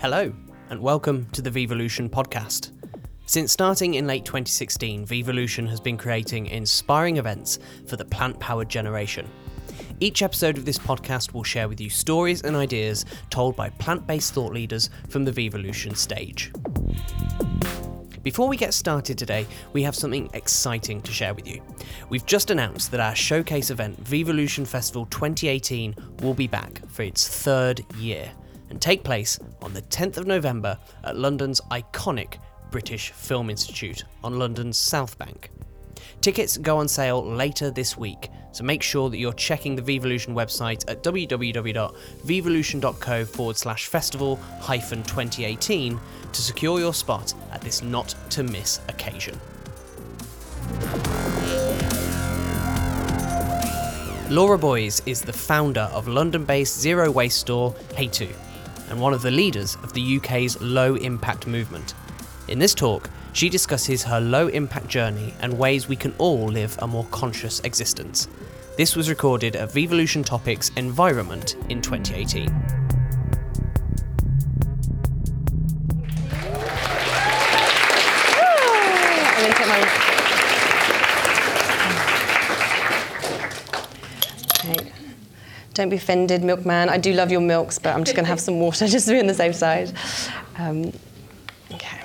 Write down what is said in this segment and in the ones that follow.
Hello, and welcome to the Vevolution podcast. Since starting in late 2016, Vevolution has been creating inspiring events for the plant powered generation. Each episode of this podcast will share with you stories and ideas told by plant based thought leaders from the Vevolution stage. Before we get started today, we have something exciting to share with you. We've just announced that our showcase event, Vevolution Festival 2018, will be back for its third year and take place on the 10th of November at London's iconic British Film Institute on London's South Bank. Tickets go on sale later this week, so make sure that you're checking the Vevolution website at www.vevolution.co forward slash festival hyphen 2018 to secure your spot at this not to miss occasion. Laura Boyes is the founder of London based zero waste store Hetu and one of the leaders of the UK's low impact movement. In this talk, she discusses her low impact journey and ways we can all live a more conscious existence. This was recorded at Vevolution Topics Environment in 2018. Don't be offended, milkman. I do love your milks, but I'm just going to have some water just to be on the safe side. Um, okay.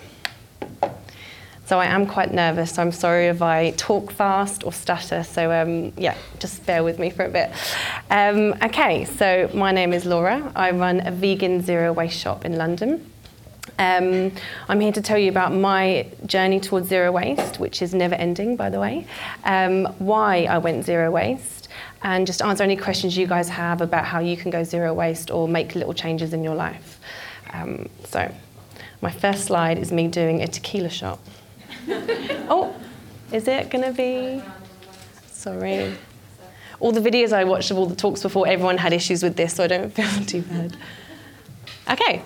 So I am quite nervous, so I'm sorry if I talk fast or stutter. So um, yeah, just bear with me for a bit. Um, okay, so my name is Laura. I run a vegan zero waste shop in London. Um, I'm here to tell you about my journey towards zero waste, which is never ending, by the way, um, why I went zero waste, and just answer any questions you guys have about how you can go zero waste or make little changes in your life. Um, so, my first slide is me doing a tequila shot. oh, is it going to be? Sorry. All the videos I watched of all the talks before, everyone had issues with this, so I don't feel too bad. Okay,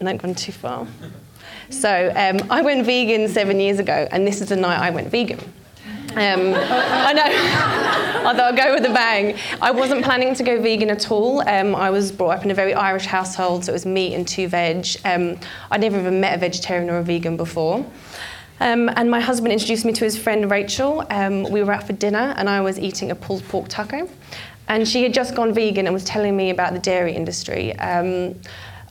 and not gone too far. So um, I went vegan seven years ago, and this is the night I went vegan. Um, I know. I thought I'd go with a bang. I wasn't planning to go vegan at all. Um, I was brought up in a very Irish household, so it was meat and two veg. Um, I'd never even met a vegetarian or a vegan before. Um, and my husband introduced me to his friend Rachel. Um, we were out for dinner, and I was eating a pulled pork taco. And she had just gone vegan and was telling me about the dairy industry. Um,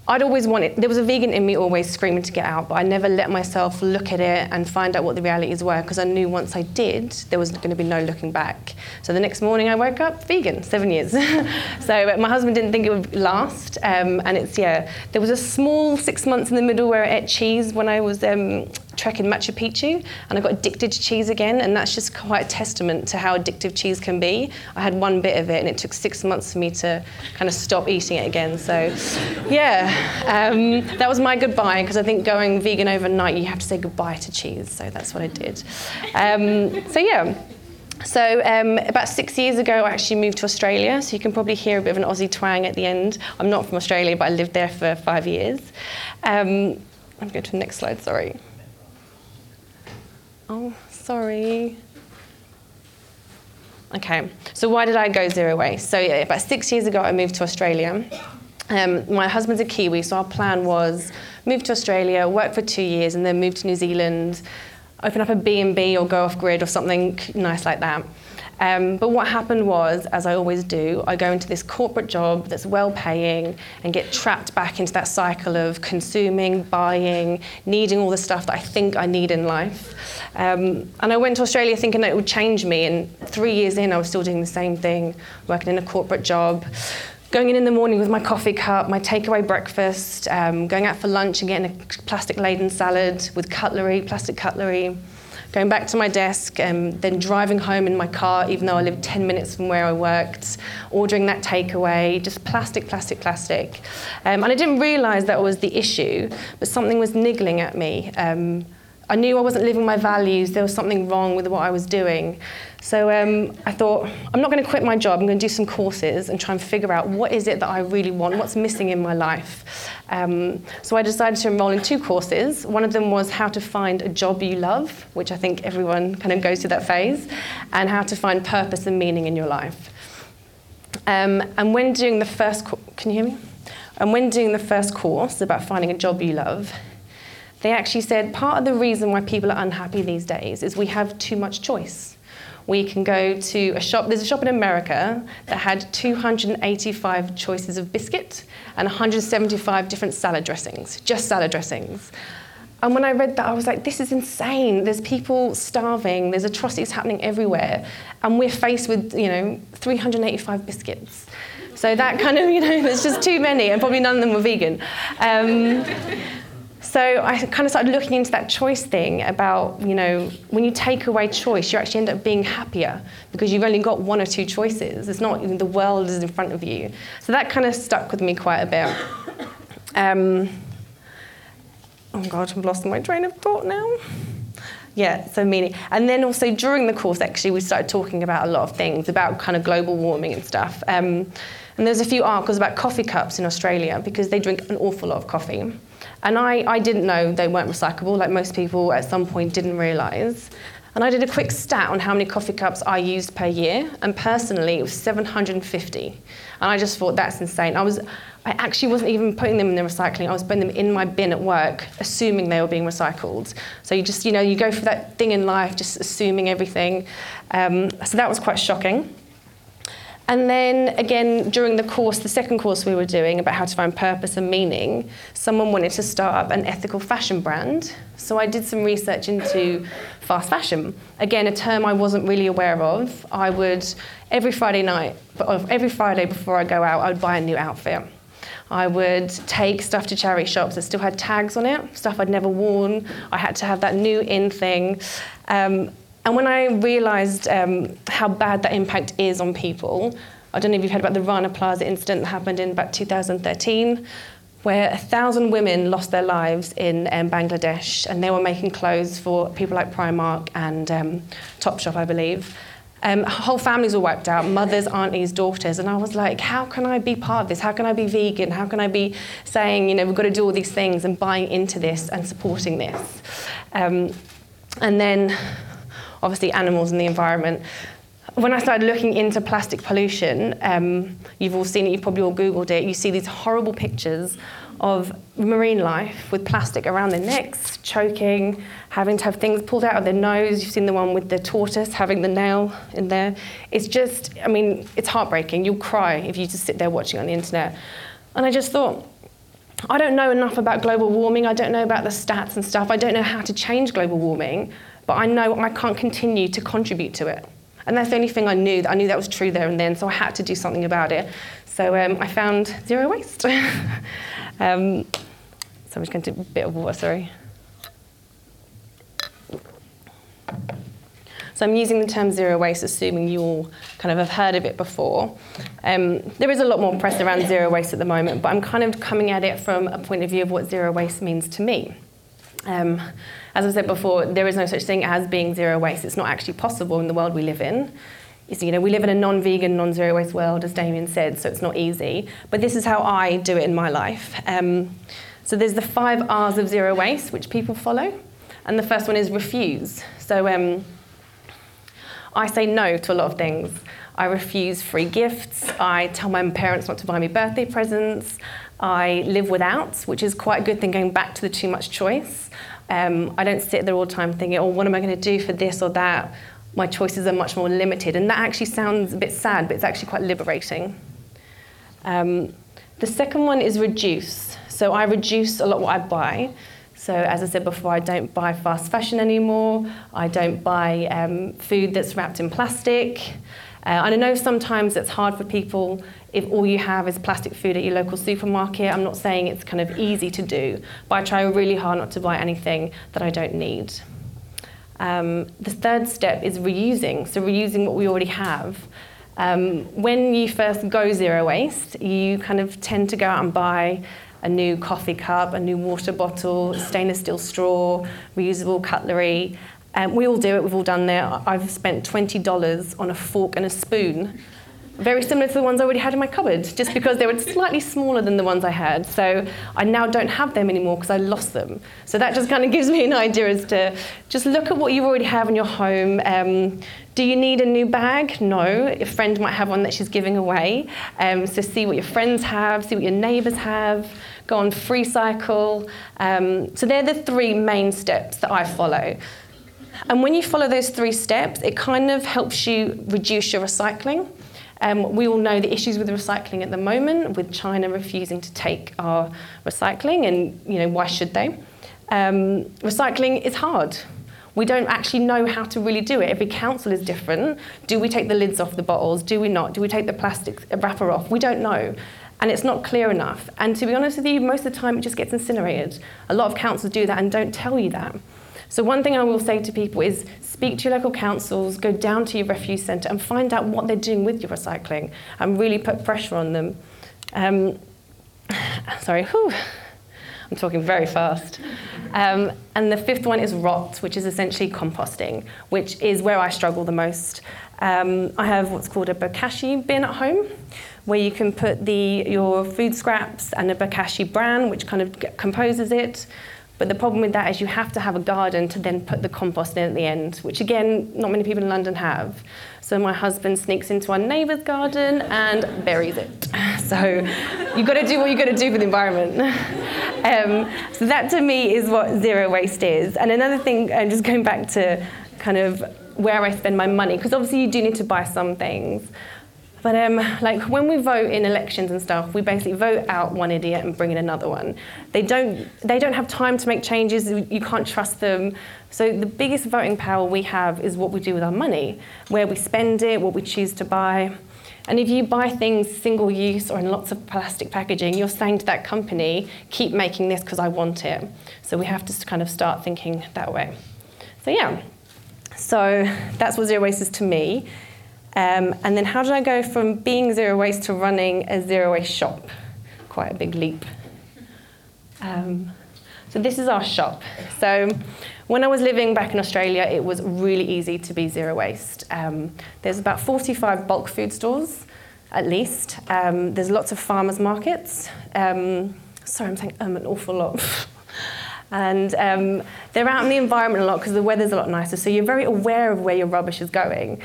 I'd always wanted, there was a vegan in me always screaming to get out, but I never let myself look at it and find out what the realities were because I knew once I did, there was going to be no looking back. So the next morning I woke up vegan, seven years. so my husband didn't think it would last. Um, and it's, yeah, there was a small six months in the middle where I ate cheese when I was um, trekking Machu Picchu and I got addicted to cheese again and that's just quite a testament to how addictive cheese can be. I had one bit of it and it took six months for me to kind of stop eating it again. So yeah, um, that was my goodbye because I think going vegan overnight you have to say goodbye to cheese. So that's what I did. Um, so yeah. So um, about six years ago, I actually moved to Australia. So you can probably hear a bit of an Aussie twang at the end. I'm not from Australia, but I lived there for five years. Um, I'm going to the next slide. Sorry. Oh, sorry. Okay, so why did I go zero waste? So yeah, about six years ago, I moved to Australia. Um, my husband's a Kiwi, so our plan was move to Australia, work for two years, and then move to New Zealand, open up a B&B or go off grid or something nice like that. Um, but what happened was, as I always do, I go into this corporate job that's well paying and get trapped back into that cycle of consuming, buying, needing all the stuff that I think I need in life. Um, and I went to Australia thinking that it would change me, and three years in, I was still doing the same thing, working in a corporate job. Going in in the morning with my coffee cup, my takeaway breakfast, um, going out for lunch and getting a plastic laden salad with cutlery, plastic cutlery, going back to my desk, um, then driving home in my car, even though I lived 10 minutes from where I worked, ordering that takeaway, just plastic, plastic, plastic. Um, and I didn't realise that was the issue, but something was niggling at me. Um, I knew I wasn't living my values, there was something wrong with what I was doing. So um, I thought, I'm not going to quit my job, I'm going to do some courses and try and figure out what is it that I really want, what's missing in my life. Um, so I decided to enroll in two courses. One of them was how to find a job you love, which I think everyone kind of goes through that phase, and how to find purpose and meaning in your life. Um, and when doing the first, co- can you hear me? And when doing the first course about finding a job you love, they actually said part of the reason why people are unhappy these days is we have too much choice. We can go to a shop, there's a shop in America that had 285 choices of biscuit and 175 different salad dressings, just salad dressings. And when I read that, I was like, this is insane. There's people starving, there's atrocities happening everywhere, and we're faced with, you know, 385 biscuits. So that kind of, you know, there's just too many, and probably none of them were vegan. Um, so I kind of started looking into that choice thing about, you know, when you take away choice, you actually end up being happier because you've only got one or two choices. It's not the world is in front of you. So that kind of stuck with me quite a bit. Um, oh God, I've lost my train of thought now. Yeah, so meaning. And then also during the course, actually, we started talking about a lot of things about kind of global warming and stuff. Um, and there's a few articles about coffee cups in Australia because they drink an awful lot of coffee. And I, I didn't know they weren't recyclable, like most people at some point didn't realise. And I did a quick stat on how many coffee cups I used per year, and personally, it was 750. And I just thought that's insane. I was, I actually wasn't even putting them in the recycling. I was putting them in my bin at work, assuming they were being recycled. So you just, you know, you go for that thing in life, just assuming everything. Um, so that was quite shocking. And then again, during the course, the second course we were doing about how to find purpose and meaning, someone wanted to start up an ethical fashion brand. So I did some research into fast fashion. Again, a term I wasn't really aware of. I would, every Friday night, every Friday before I go out, I would buy a new outfit. I would take stuff to charity shops that still had tags on it, stuff I'd never worn. I had to have that new in thing. Um, and when I realised um, how bad that impact is on people, I don't know if you've heard about the Rana Plaza incident that happened in about 2013, where a thousand women lost their lives in um, Bangladesh, and they were making clothes for people like Primark and um, Topshop, I believe. Um, whole families were wiped out, mothers, aunties, daughters, and I was like, how can I be part of this? How can I be vegan? How can I be saying, you know, we've got to do all these things and buying into this and supporting this? Um, and then obviously animals and the environment. When I started looking into plastic pollution, um, you've all seen it, you've probably all Googled it, you see these horrible pictures of marine life with plastic around their necks, choking, having to have things pulled out of their nose. You've seen the one with the tortoise having the nail in there. It's just, I mean, it's heartbreaking. You'll cry if you just sit there watching on the internet. And I just thought, I don't know enough about global warming. I don't know about the stats and stuff. I don't know how to change global warming but I know I can't continue to contribute to it. And that's the only thing I knew. I knew that was true there and then, so I had to do something about it. So um, I found zero waste. um, so I'm just going to do a bit of water, sorry. So I'm using the term zero waste, assuming you all kind of have heard of it before. Um, there is a lot more press around zero waste at the moment, but I'm kind of coming at it from a point of view of what zero waste means to me. Um, as I said before, there is no such thing as being zero waste. It's not actually possible in the world we live in. you know, we live in a non-vegan, non-zero waste world, as Damien said, so it's not easy. But this is how I do it in my life. Um, so there's the five R's of zero waste, which people follow. And the first one is refuse. So um, I say no to a lot of things. I refuse free gifts. I tell my parents not to buy me birthday presents. I live without, which is quite a good thing going back to the too much choice. Um, I don't sit there all the time thinking, oh, what am I going to do for this or that? My choices are much more limited. And that actually sounds a bit sad, but it's actually quite liberating. Um, the second one is reduce. So I reduce a lot what I buy. So as I said before, I don't buy fast fashion anymore. I don't buy um, food that's wrapped in plastic. Uh, and I know sometimes it's hard for people if all you have is plastic food at your local supermarket. I'm not saying it's kind of easy to do, but I try really hard not to buy anything that I don't need. Um, the third step is reusing, so reusing what we already have. Um, when you first go zero waste, you kind of tend to go out and buy a new coffee cup, a new water bottle, stainless steel straw, reusable cutlery. Um, we all do it, we've all done that. I've spent $20 on a fork and a spoon very similar to the ones I already had in my cupboard, just because they were slightly smaller than the ones I had. So I now don't have them anymore because I lost them. So that just kind of gives me an idea as to just look at what you already have in your home. Um, do you need a new bag? No. A friend might have one that she's giving away. Um, so see what your friends have, see what your neighbours have. Go on FreeCycle. Um, so they're the three main steps that I follow. And when you follow those three steps, it kind of helps you reduce your recycling. Um, we all know the issues with recycling at the moment, with China refusing to take our recycling, and you know why should they? Um, recycling is hard. We don't actually know how to really do it. Every council is different. Do we take the lids off the bottles? Do we not? Do we take the plastic wrapper off? We don't know. And it's not clear enough. And to be honest with you, most of the time it just gets incinerated. A lot of councils do that and don't tell you that. So, one thing I will say to people is speak to your local councils, go down to your refuse centre and find out what they're doing with your recycling and really put pressure on them. Um, sorry, whew, I'm talking very fast. Um, and the fifth one is rot, which is essentially composting, which is where I struggle the most. Um, I have what's called a bokashi bin at home, where you can put the, your food scraps and a bokashi bran, which kind of composes it. But the problem with that is you have to have a garden to then put the compost in at the end, which again, not many people in London have. So my husband sneaks into our neighbour's garden and buries it. So you've got to do what you've got to do for the environment. Um, so that to me is what zero waste is. And another thing, and just going back to kind of where I spend my money, because obviously you do need to buy some things. But um, like when we vote in elections and stuff, we basically vote out one idiot and bring in another one. They don't, they don't have time to make changes. You can't trust them. So the biggest voting power we have is what we do with our money, where we spend it, what we choose to buy. And if you buy things single use or in lots of plastic packaging, you're saying to that company, keep making this because I want it. So we have to kind of start thinking that way. So yeah, so that's what zero waste is to me. Um, and then how did I go from being zero waste to running a zero waste shop? Quite a big leap. Um, so this is our shop. So when I was living back in Australia, it was really easy to be zero waste. Um, there's about 45 bulk food stores, at least. Um, there's lots of farmers markets. Um, sorry, I'm saying um an awful lot. and um, they're out in the environment a lot because the weather's a lot nicer, so you're very aware of where your rubbish is going.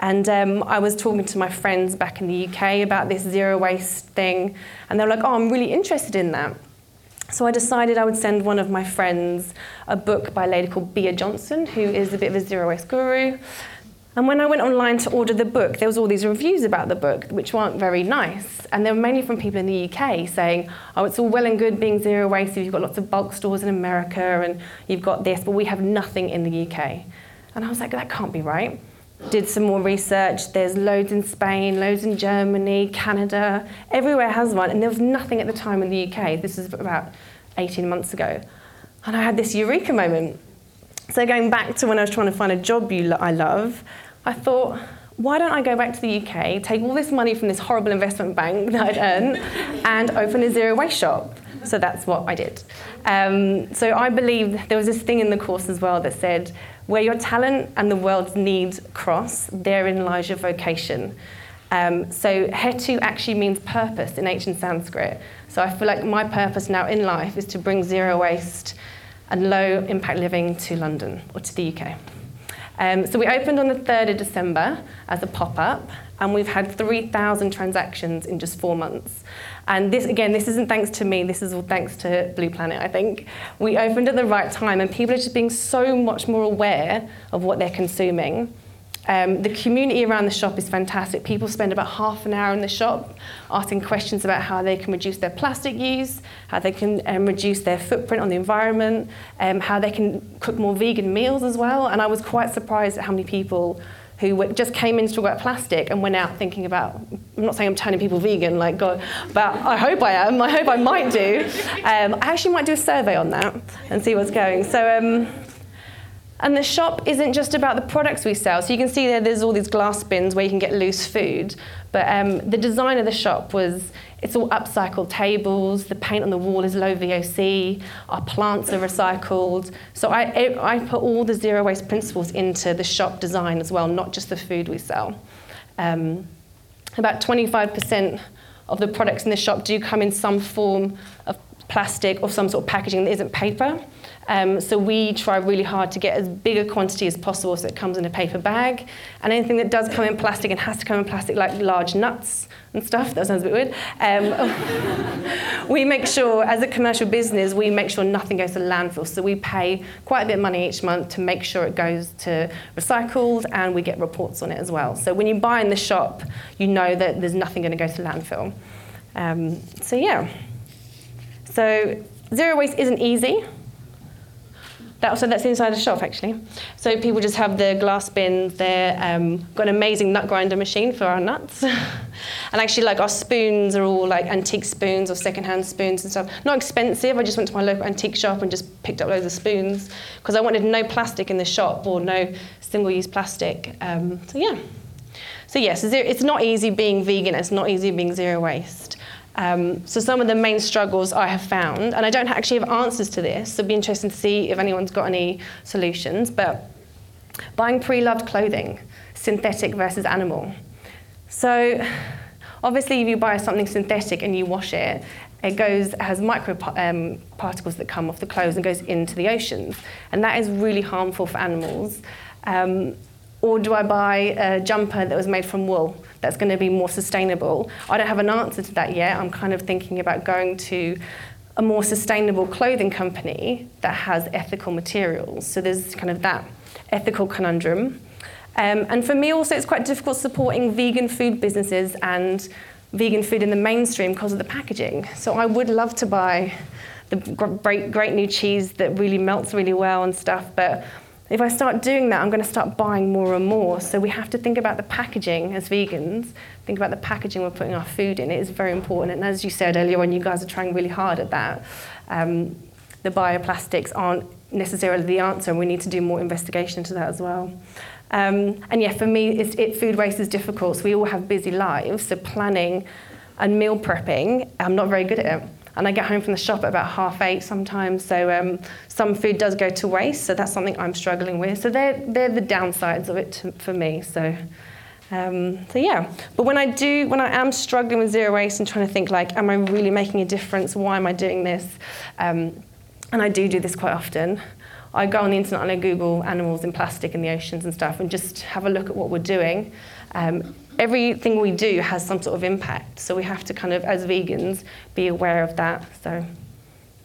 And um, I was talking to my friends back in the UK about this zero waste thing, and they were like, oh, I'm really interested in that. So I decided I would send one of my friends a book by a lady called Bea Johnson, who is a bit of a zero waste guru. And when I went online to order the book, there was all these reviews about the book, which weren't very nice. And they were mainly from people in the UK saying, oh, it's all well and good being zero waste if you've got lots of bulk stores in America and you've got this, but we have nothing in the UK. And I was like, that can't be right did some more research. There's loads in Spain, loads in Germany, Canada, everywhere has one, and there was nothing at the time in the UK. This is about 18 months ago. And I had this eureka moment. So, going back to when I was trying to find a job I love, I thought, why don't I go back to the UK, take all this money from this horrible investment bank that I'd earned, and open a zero waste shop? So that's what I did. Um, so I believe there was this thing in the course as well that said, where your talent and the world's needs cross, therein lies your vocation. Um, so hetu actually means purpose in ancient Sanskrit. So I feel like my purpose now in life is to bring zero waste and low impact living to London or to the UK. Um, so we opened on the 3rd of December as a pop up, and we've had 3,000 transactions in just four months. And this, again, this isn't thanks to me, this is all thanks to Blue Planet, I think. We opened at the right time, and people are just being so much more aware of what they're consuming. Um, the community around the shop is fantastic. People spend about half an hour in the shop asking questions about how they can reduce their plastic use, how they can um, reduce their footprint on the environment, um, how they can cook more vegan meals as well. And I was quite surprised at how many people who just came in to talk about plastic and went out thinking about, I'm not saying I'm turning people vegan, like God, but I hope I am, I hope I might do. Um, I actually might do a survey on that and see what's going. So, um, and the shop isn't just about the products we sell. So you can see there, there's all these glass bins where you can get loose food. But um, the design of the shop was, it's all upcycled tables, the paint on the wall is low VOC, our plants are recycled. So I, I put all the zero waste principles into the shop design as well, not just the food we sell. Um, about 25% of the products in the shop do come in some form of plastic or some sort of packaging that isn't paper. Um, so we try really hard to get as big a quantity as possible so it comes in a paper bag. And anything that does come in plastic and has to come in plastic, like large nuts and stuff, that sounds a bit weird, um, we make sure, as a commercial business, we make sure nothing goes to landfill. So we pay quite a bit of money each month to make sure it goes to recycled and we get reports on it as well. So when you buy in the shop, you know that there's nothing going to go to landfill. Um, so yeah. So zero waste isn't easy. That, so that's inside the shop actually. So people just have their glass bins. They're um, got an amazing nut grinder machine for our nuts, and actually like our spoons are all like antique spoons or secondhand spoons and stuff. Not expensive. I just went to my local antique shop and just picked up loads of spoons because I wanted no plastic in the shop or no single-use plastic. Um, so yeah. So yes, it's not easy being vegan. It's not easy being zero waste. Um, so some of the main struggles I have found, and I don't actually have answers to this, so it'd be interesting to see if anyone's got any solutions, but buying pre-loved clothing, synthetic versus animal. So obviously if you buy something synthetic and you wash it, it goes has micro um, particles that come off the clothes and goes into the oceans, and that is really harmful for animals. Um, or do I buy a jumper that was made from wool that's going to be more sustainable? I don't have an answer to that yet. I'm kind of thinking about going to a more sustainable clothing company that has ethical materials. So there's kind of that ethical conundrum. Um, and for me also, it's quite difficult supporting vegan food businesses and vegan food in the mainstream because of the packaging. So I would love to buy the great, great new cheese that really melts really well and stuff, but if I start doing that, I'm going to start buying more and more. So we have to think about the packaging as vegans, think about the packaging we're putting our food in. It is very important. And as you said earlier on, you guys are trying really hard at that. Um, the bioplastics aren't necessarily the answer, and we need to do more investigation into that as well. Um, and yeah, for me, it, food waste is difficult. So we all have busy lives, so planning and meal prepping, I'm not very good at it and I get home from the shop at about half eight sometimes. So um, some food does go to waste. So that's something I'm struggling with. So they're they're the downsides of it to, for me. So. Um, so yeah, but when I do, when I am struggling with zero waste and trying to think like, am I really making a difference? Why am I doing this? Um, and I do do this quite often. I go on the internet and I Google animals in plastic in the oceans and stuff, and just have a look at what we're doing. Um, everything we do has some sort of impact. So we have to kind of, as vegans, be aware of that. So,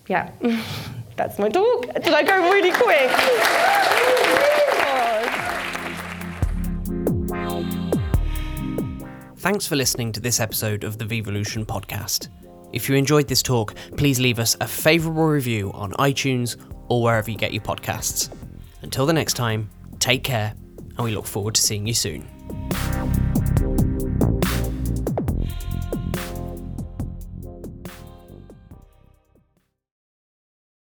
yeah, that's my talk. Did I go really quick? Thanks for listening to this episode of the Vevolution podcast. If you enjoyed this talk, please leave us a favourable review on iTunes or wherever you get your podcasts. Until the next time, take care, and we look forward to seeing you soon.